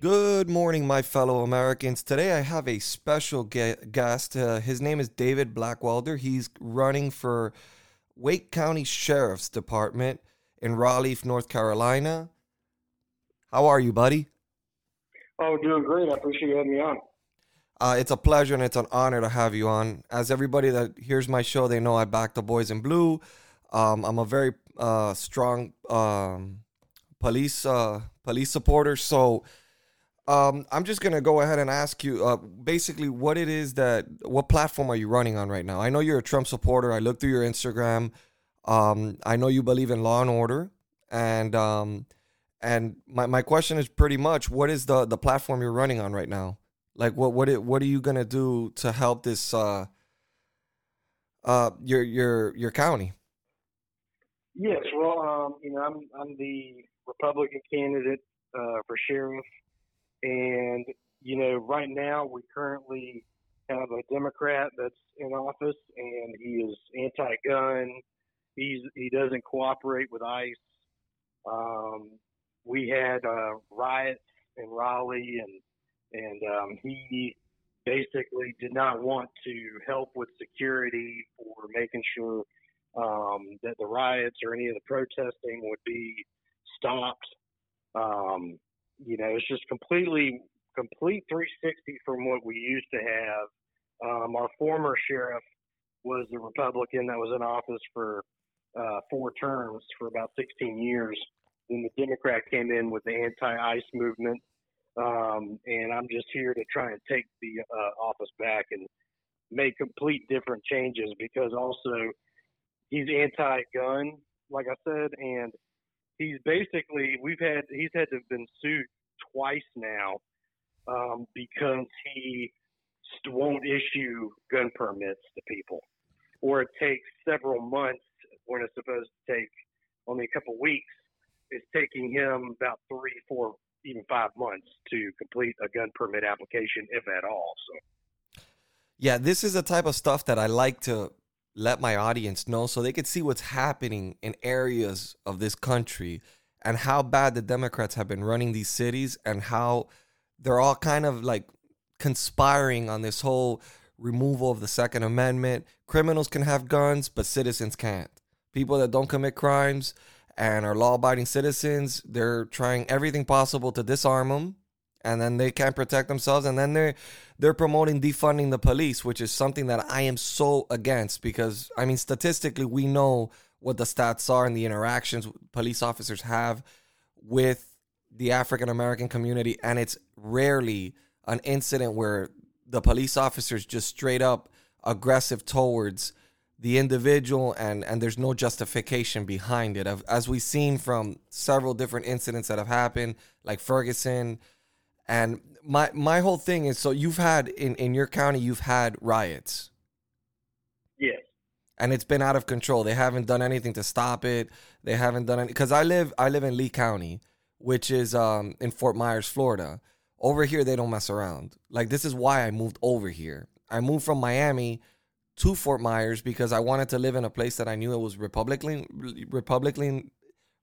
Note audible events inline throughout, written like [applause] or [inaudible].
Good morning, my fellow Americans. Today I have a special guest. Uh, his name is David Blackwelder. He's running for Wake County Sheriff's Department in Raleigh, North Carolina. How are you, buddy? Oh, doing great. I appreciate you having me on. Uh, it's a pleasure and it's an honor to have you on. As everybody that hears my show, they know I back the boys in blue. Um, I'm a very uh, strong um, police uh, police supporter. So um, I'm just gonna go ahead and ask you uh, basically what it is that what platform are you running on right now? I know you're a Trump supporter. I looked through your Instagram. Um, I know you believe in law and order, and um, and my, my question is pretty much what is the the platform you're running on right now? Like what what it, what are you gonna do to help this uh uh your your your county? Yes, well, um, you know, I'm I'm the Republican candidate uh, for sheriff, and you know, right now we currently have a Democrat that's in office, and he is anti-gun. He's he doesn't cooperate with ICE. Um, we had uh, riots in Raleigh, and and um, he basically did not want to help with security or making sure um, that the riots or any of the protesting would be stopped. Um, you know, it's just completely complete 360 from what we used to have. Um, our former sheriff was a Republican that was in office for uh, four terms for about 16 years. Then the Democrat came in with the anti-ICE movement, um, and I'm just here to try and take the uh, office back and make complete different changes because also he's anti-gun, like I said, and he's basically we've had he's had to have been sued twice now um, because he won't issue gun permits to people, or it takes several months when it's supposed to take only a couple weeks. It's taking him about three, four, even five months to complete a gun permit application, if at all. So. Yeah, this is the type of stuff that I like to let my audience know so they could see what's happening in areas of this country and how bad the Democrats have been running these cities and how they're all kind of like conspiring on this whole removal of the Second Amendment. Criminals can have guns, but citizens can't. People that don't commit crimes and are law abiding citizens, they're trying everything possible to disarm them and then they can't protect themselves and then they're they're promoting defunding the police which is something that i am so against because i mean statistically we know what the stats are and the interactions police officers have with the african american community and it's rarely an incident where the police officers just straight up aggressive towards the individual and and there's no justification behind it. As we've seen from several different incidents that have happened like ferguson and my my whole thing is so you've had in in your county you've had riots. Yes. And it's been out of control. They haven't done anything to stop it. They haven't done any cuz I live I live in Lee County, which is um in Fort Myers, Florida. Over here they don't mess around. Like this is why I moved over here. I moved from Miami to Fort Myers because I wanted to live in a place that I knew it was Republican Republican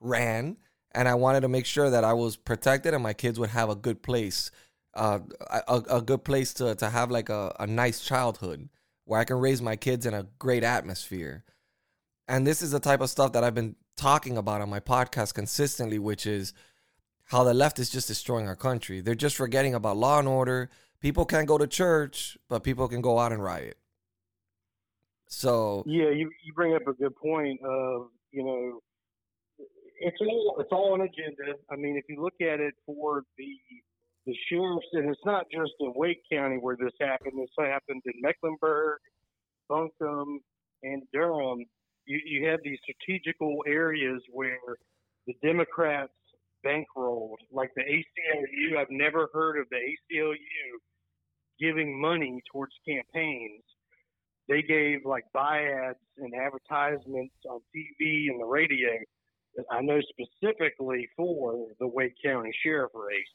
ran and I wanted to make sure that I was protected and my kids would have a good place, uh, a, a good place to, to have like a, a nice childhood where I can raise my kids in a great atmosphere. And this is the type of stuff that I've been talking about on my podcast consistently, which is how the left is just destroying our country. They're just forgetting about law and order. People can't go to church, but people can go out and riot. So yeah, you you bring up a good point of you know it's all it's all an agenda. I mean, if you look at it for the the sheriffs, and it's not just in Wake County where this happened. This happened in Mecklenburg, Buncombe, and Durham. You you have these strategical areas where the Democrats bankrolled, like the ACLU. I've never heard of the ACLU giving money towards campaigns they gave like buy ads and advertisements on TV and the radio. I know specifically for the Wake County Sheriff race.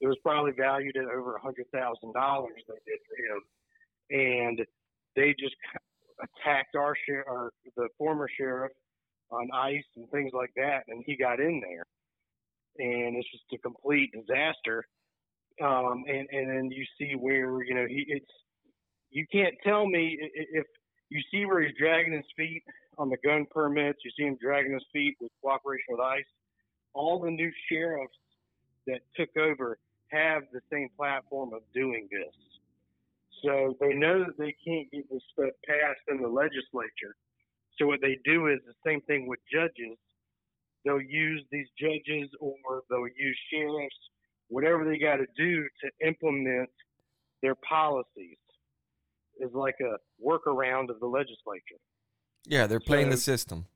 It was probably valued at over a hundred thousand dollars they did for him, and they just attacked our sheriff, or the former sheriff, on ice and things like that, and he got in there, and it's just a complete disaster. Um, and and then you see where you know he it's you can't tell me if you see where he's dragging his feet on the gun permits, you see him dragging his feet with cooperation with ICE. All the new sheriffs that took over have the same platform of doing this. So they know that they can't get this stuff passed in the legislature. So what they do is the same thing with judges. They'll use these judges or they'll use sheriffs, whatever they got to do to implement their policies is like a workaround of the legislature. Yeah, they're playing so, the system.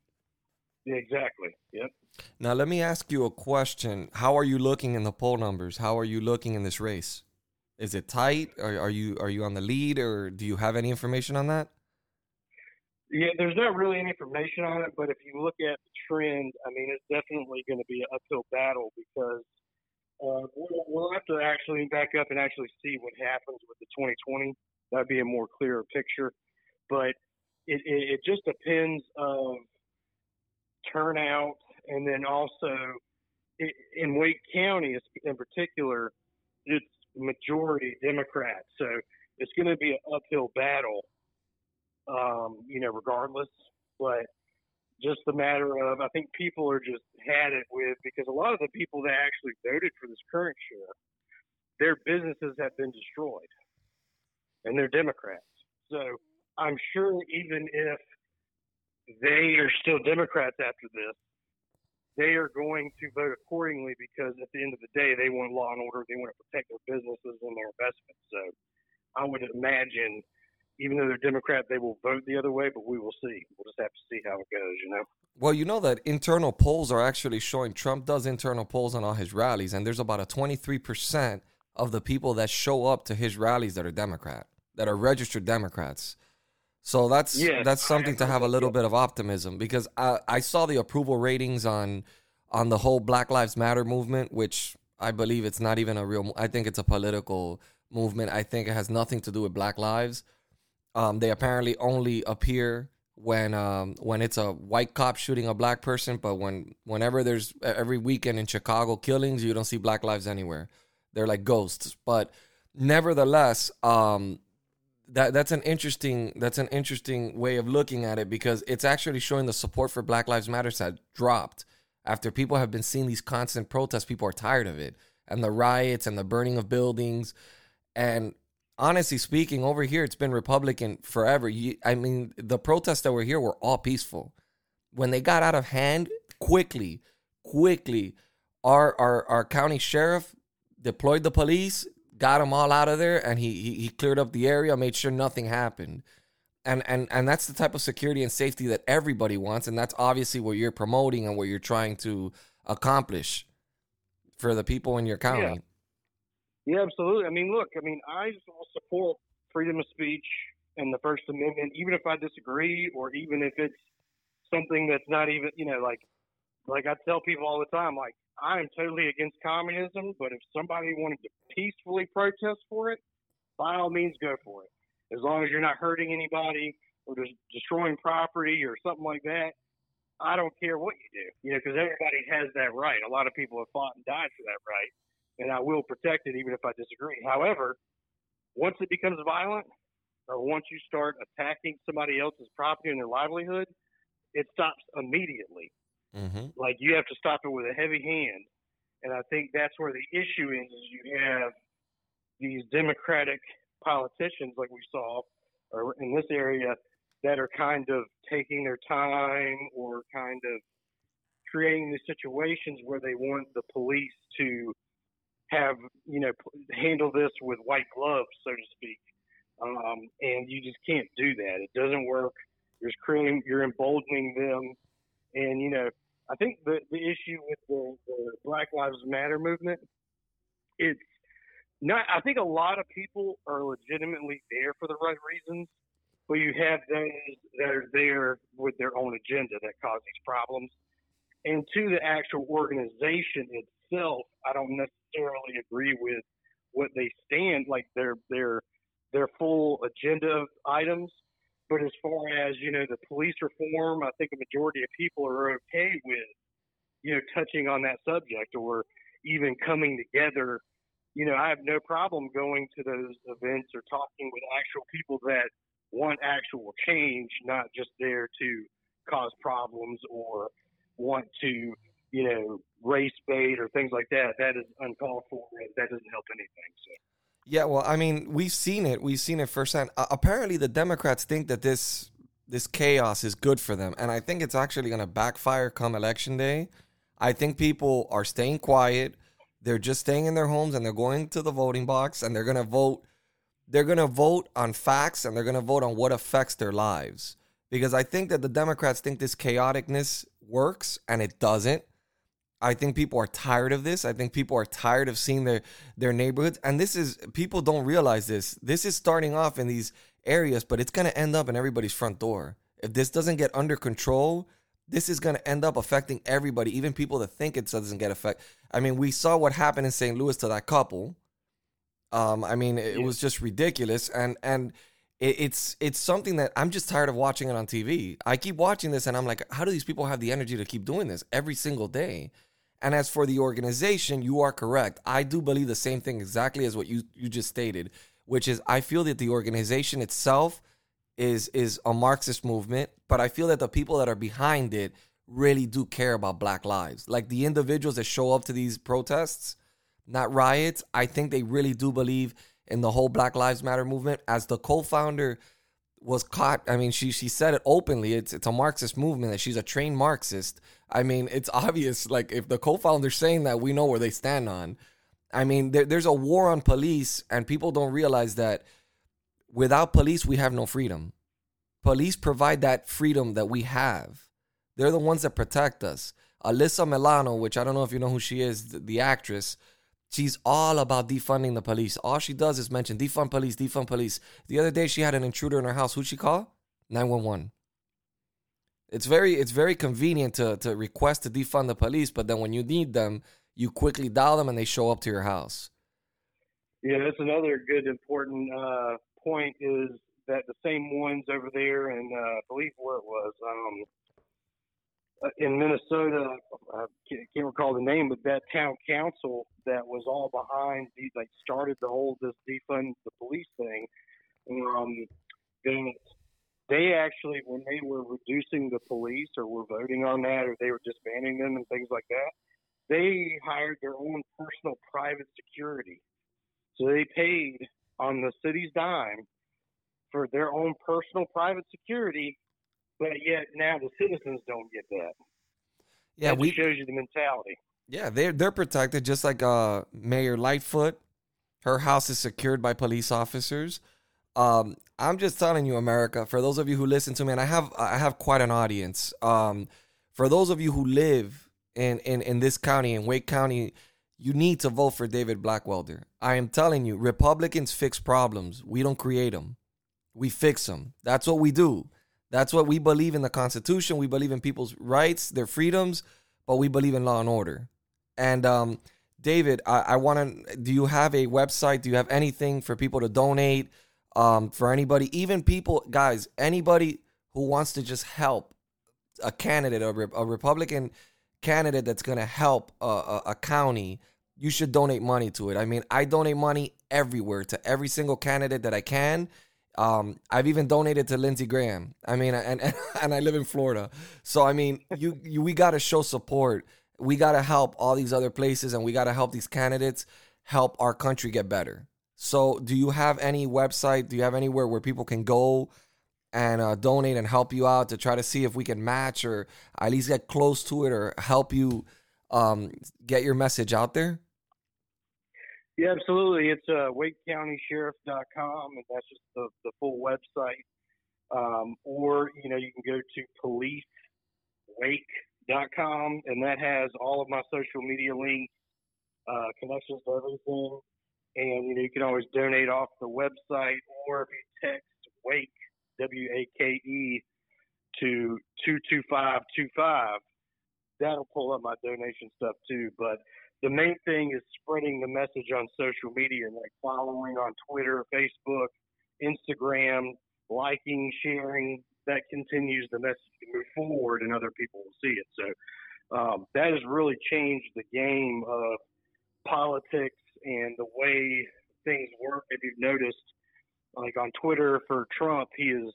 Yeah, Exactly. Yep. Now let me ask you a question. How are you looking in the poll numbers? How are you looking in this race? Is it tight? Are, are you are you on the lead, or do you have any information on that? Yeah, there's not really any information on it, but if you look at the trend, I mean, it's definitely going to be an uphill battle because uh, we'll, we'll have to actually back up and actually see what happens with the 2020 that'd be a more clearer picture. But it, it, it just depends of turnout, and then also it, in Wake County in particular, it's majority Democrat, so it's going to be an uphill battle. Um, you know, regardless, but just a matter of I think people are just had it with because a lot of the people that actually voted for this current sheriff, their businesses have been destroyed and they're Democrats. So I'm sure even if they are still Democrats after this, they are going to vote accordingly because at the end of the day, they want law and order. They want to protect their businesses and their investments. So I would imagine, even though they're Democrat, they will vote the other way, but we will see. We'll just have to see how it goes, you know? Well, you know that internal polls are actually showing Trump does internal polls on all his rallies, and there's about a 23% of the people that show up to his rallies that are Democrat that are registered Democrats. So that's yes, that's something to have a little bit of optimism because I, I saw the approval ratings on on the whole Black Lives Matter movement, which I believe it's not even a real. I think it's a political movement. I think it has nothing to do with Black lives. Um, they apparently only appear when um, when it's a white cop shooting a black person, but when whenever there's every weekend in Chicago killings, you don't see Black lives anywhere. They're like ghosts. But nevertheless, um, that that's an interesting that's an interesting way of looking at it because it's actually showing the support for Black Lives Matter had dropped after people have been seeing these constant protests. People are tired of it and the riots and the burning of buildings. And honestly speaking, over here it's been Republican forever. You, I mean, the protests that were here were all peaceful. When they got out of hand, quickly, quickly, our our our county sheriff deployed the police got them all out of there, and he, he he cleared up the area, made sure nothing happened. And, and and that's the type of security and safety that everybody wants, and that's obviously what you're promoting and what you're trying to accomplish for the people in your county. Yeah, yeah absolutely. I mean, look, I mean, I support freedom of speech and the First Amendment, even if I disagree, or even if it's something that's not even, you know, like, like I tell people all the time, like, I am totally against communism, but if somebody wanted to peacefully protest for it, by all means go for it. As long as you're not hurting anybody or just destroying property or something like that, I don't care what you do, you know, because everybody has that right. A lot of people have fought and died for that right, and I will protect it even if I disagree. However, once it becomes violent or once you start attacking somebody else's property and their livelihood, it stops immediately. Mm-hmm. Like you have to stop it with a heavy hand, and I think that's where the issue is. Is you have these Democratic politicians, like we saw, or in this area, that are kind of taking their time or kind of creating these situations where they want the police to have, you know, handle this with white gloves, so to speak. Um, and you just can't do that. It doesn't work. You're creating, you're emboldening them, and you know, I think the the issue with the, the Black Lives Matter movement, it's not. I think a lot of people are legitimately there for the right reasons, but you have those that are there with their own agenda that cause these problems. And to the actual organization itself, I don't necessarily agree with what they stand like their their their full agenda of items. But as far as you know, the police reform, I think a majority of people are okay with you know touching on that subject or even coming together. You know, I have no problem going to those events or talking with actual people that want actual change, not just there to cause problems or want to, you know, race bait or things like that. That is uncalled for. And that doesn't help anything. So. Yeah, well, I mean, we've seen it. We've seen it firsthand. Uh, apparently, the Democrats think that this this chaos is good for them, and I think it's actually going to backfire come election day. I think people are staying quiet. They're just staying in their homes and they're going to the voting box and they're going to vote. They're going to vote on facts and they're going to vote on what affects their lives. Because I think that the Democrats think this chaoticness works and it doesn't. I think people are tired of this. I think people are tired of seeing their their neighborhoods and this is people don't realize this. This is starting off in these areas, but it's going to end up in everybody's front door. If this doesn't get under control, this is going to end up affecting everybody, even people that think it doesn't get affect. I mean, we saw what happened in St. Louis to that couple. Um, I mean, it, was just ridiculous, and and it, it's it's something that I'm just tired of watching it on TV. I keep watching this, and I'm like, how do these people have the energy to keep doing this every single day? And as for the organization, you are correct. I do believe the same thing exactly as what you you just stated, which is I feel that the organization itself is is a Marxist movement, but I feel that the people that are behind it really do care about black lives. Like the individuals that show up to these protests, not riots, I think they really do believe in the whole Black Lives Matter movement. As the co-founder was caught, I mean, she she said it openly. It's it's a Marxist movement that she's a trained Marxist. I mean, it's obvious. Like if the co-founder's saying that, we know where they stand on. I mean, there, there's a war on police, and people don't realize that without police, we have no freedom. Police provide that freedom that we have. They're the ones that protect us. Alyssa Milano, which I don't know if you know who she is, the, the actress, she's all about defunding the police. All she does is mention defund police, defund police. The other day she had an intruder in her house. Who'd she call? 911. It's very it's very convenient to to request to defund the police, but then when you need them, you quickly dial them and they show up to your house. Yeah, that's another good important uh, point is that the same ones over there, and uh, I believe where it was um, in Minnesota, I can't recall the name, but that town council that was all behind, the, like started the whole this defund the police thing. Um, they, they actually, when they were reducing the police or were voting on that, or they were disbanding them and things like that, they hired their own personal private security. So they paid on the city's dime for their own personal private security, but yet now the citizens don't get that. Yeah, that we shows you the mentality. Yeah, they're they're protected just like uh, Mayor Lightfoot. Her house is secured by police officers. Um, I'm just telling you, America. For those of you who listen to me, and I have I have quite an audience. Um, for those of you who live in in in this county in Wake County, you need to vote for David Blackwelder. I am telling you, Republicans fix problems. We don't create them. We fix them. That's what we do. That's what we believe in the Constitution. We believe in people's rights, their freedoms, but we believe in law and order. And um, David, I, I want to. Do you have a website? Do you have anything for people to donate? Um, for anybody, even people, guys, anybody who wants to just help a candidate, a, a Republican candidate that's going to help a, a, a county, you should donate money to it. I mean, I donate money everywhere to every single candidate that I can. Um, I've even donated to Lindsey Graham. I mean, and, and [laughs] and I live in Florida, so I mean, you, you we got to show support we got to help all these other places and we got to help these candidates help our country get better. So, do you have any website? Do you have anywhere where people can go and uh, donate and help you out to try to see if we can match or at least get close to it or help you um, get your message out there? Yeah, absolutely. It's uh, WakeCountySheriff.com, and that's just the, the full website. Um, or, you know, you can go to Police Wake dot com, and that has all of my social media links, uh, connections to everything. And you know, you can always donate off the website, or if you text Wake W A K E to two two five two five. That'll pull up my donation stuff too. But the main thing is spreading the message on social media, like following on Twitter, Facebook, Instagram, liking, sharing. That continues the message to move forward, and other people will see it. So um, that has really changed the game of politics and the way things work. If you've noticed, like on Twitter for Trump, he is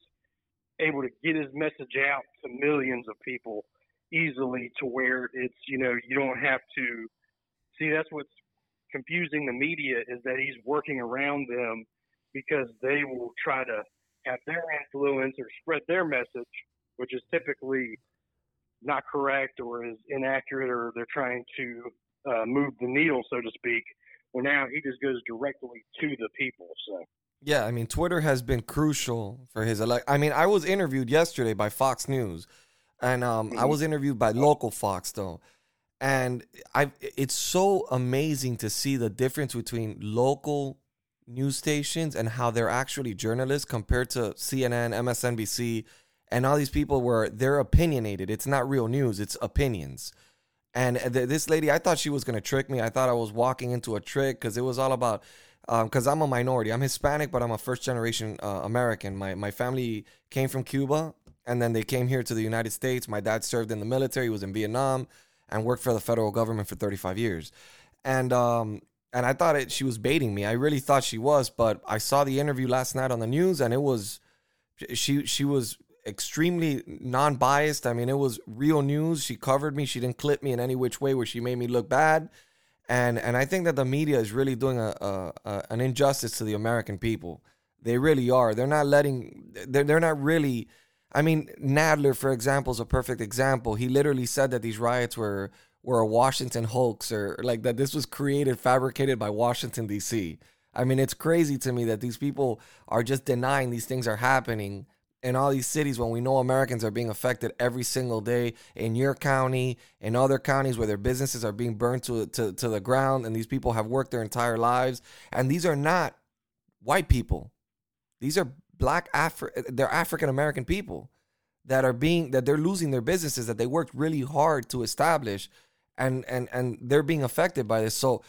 able to get his message out to millions of people easily to where it's you know you don't have to see that's what's confusing the media is that he's working around them because they will try to have their influence or spread their message which is typically not correct or is inaccurate or they're trying to uh, move the needle so to speak. Well now he just goes directly to the people so. Yeah, I mean, Twitter has been crucial for his elect. I mean, I was interviewed yesterday by Fox News, and um, I was interviewed by local Fox though, and I. It's so amazing to see the difference between local news stations and how they're actually journalists compared to CNN, MSNBC, and all these people where they're opinionated. It's not real news; it's opinions. And th- this lady, I thought she was gonna trick me. I thought I was walking into a trick because it was all about because um, I'm a minority. I'm Hispanic, but I'm a first generation uh, American. My my family came from Cuba, and then they came here to the United States. My dad served in the military. He was in Vietnam, and worked for the federal government for 35 years. And um and I thought it she was baiting me. I really thought she was, but I saw the interview last night on the news, and it was she she was extremely non-biased. I mean, it was real news. She covered me. She didn't clip me in any which way where she made me look bad and and I think that the media is really doing a, a, a, an injustice to the American people. They really are. They're not letting. They're they're not really. I mean, Nadler, for example, is a perfect example. He literally said that these riots were were a Washington hoax or like that this was created, fabricated by Washington D.C. I mean, it's crazy to me that these people are just denying these things are happening in all these cities when we know Americans are being affected every single day in your county, in other counties where their businesses are being burned to, to, to the ground, and these people have worked their entire lives. And these are not white people. These are black Afri- they're African American people that are being that they're losing their businesses that they worked really hard to establish and and and they're being affected by this. So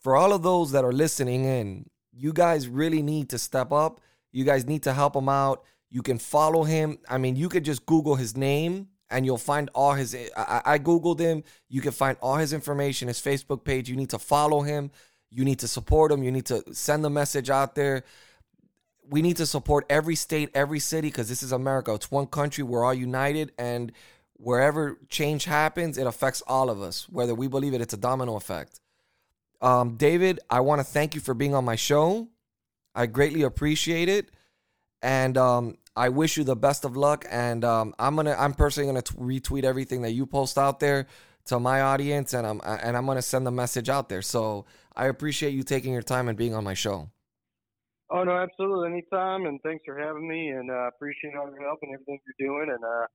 for all of those that are listening in, you guys really need to step up. You guys need to help them out you can follow him. I mean, you could just Google his name and you'll find all his. I, I Googled him. You can find all his information, his Facebook page. You need to follow him. You need to support him. You need to send the message out there. We need to support every state, every city, because this is America. It's one country. We're all united. And wherever change happens, it affects all of us. Whether we believe it, it's a domino effect. Um, David, I want to thank you for being on my show. I greatly appreciate it and um, I wish you the best of luck. And um, I'm gonna, I'm personally gonna t- retweet everything that you post out there to my audience, and I'm and I'm gonna send the message out there. So I appreciate you taking your time and being on my show. Oh no, absolutely, anytime, and thanks for having me, and uh, appreciate all your help and everything you're doing, and uh,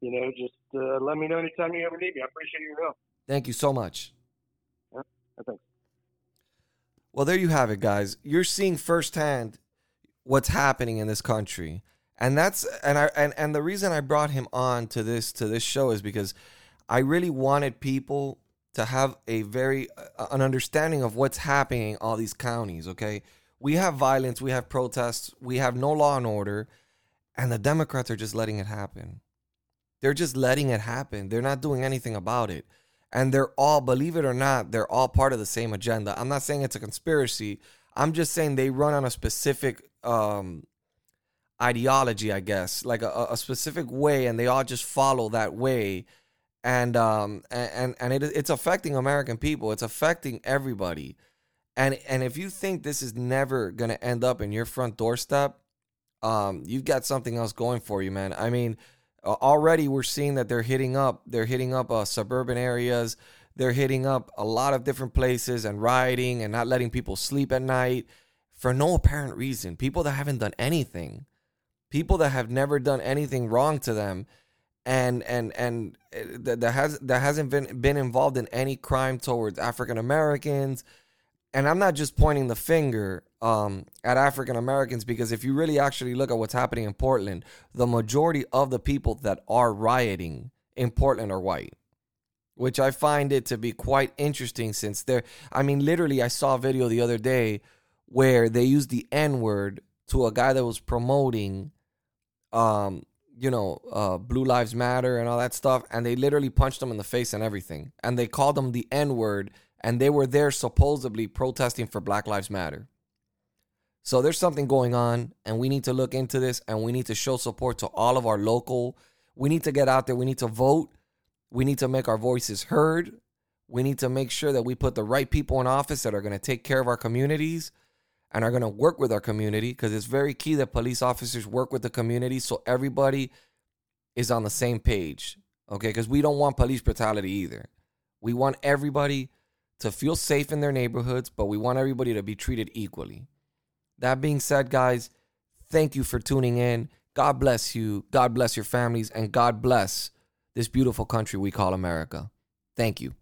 you know, just uh, let me know anytime you ever need me. I appreciate your help. Thank you so much. Yeah, thanks. Well, there you have it, guys. You're seeing firsthand what's happening in this country. And that's and I and, and the reason I brought him on to this to this show is because I really wanted people to have a very uh, an understanding of what's happening in all these counties, okay? We have violence, we have protests, we have no law and order, and the Democrats are just letting it happen. They're just letting it happen. They're not doing anything about it. And they're all, believe it or not, they're all part of the same agenda. I'm not saying it's a conspiracy. I'm just saying they run on a specific um, ideology, I guess, like a, a, specific way, and they all just follow that way. And um and and it, it's affecting American people. It's affecting everybody. And and if you think this is never gonna end up in your front doorstep, um, you've got something else going for you, man. I mean, already we're seeing that they're hitting up. They're hitting up uh, suburban areas. They're hitting up a lot of different places and rioting and not letting people sleep at night for no apparent reason. People that haven't done anything, people that have never done anything wrong to them, and and and eh, that, that has that hasn't been been involved in any crime towards African Americans, and I'm not just pointing the finger um, at African Americans because if you really actually look at what's happening in Portland, the majority of the people that are rioting in Portland are white, which I find it to be quite interesting since they're, I mean, literally, I saw a video the other day where they used the N word to a guy that was promoting, um, you know, uh, Blue Lives Matter and all that stuff, and they literally punched him in the face and everything, and they called him the N word and they were there supposedly protesting for Black Lives Matter. So there's something going on, and we need to look into this, and we need to show support to all of our local. We need to get out there. We need to vote. We need to make our voices heard. We need to make sure that we put the right people in office that are going to take care of our communities and are going to work with our community because it's very key that police officers work with the community so everybody is on the same page. Okay, because we don't want police brutality either. We want everybody to feel safe in their neighborhoods, but we want everybody to be treated equally. That being said, guys, thank you for tuning in. God bless you. God bless your families. And God bless this beautiful country we call America. Thank you.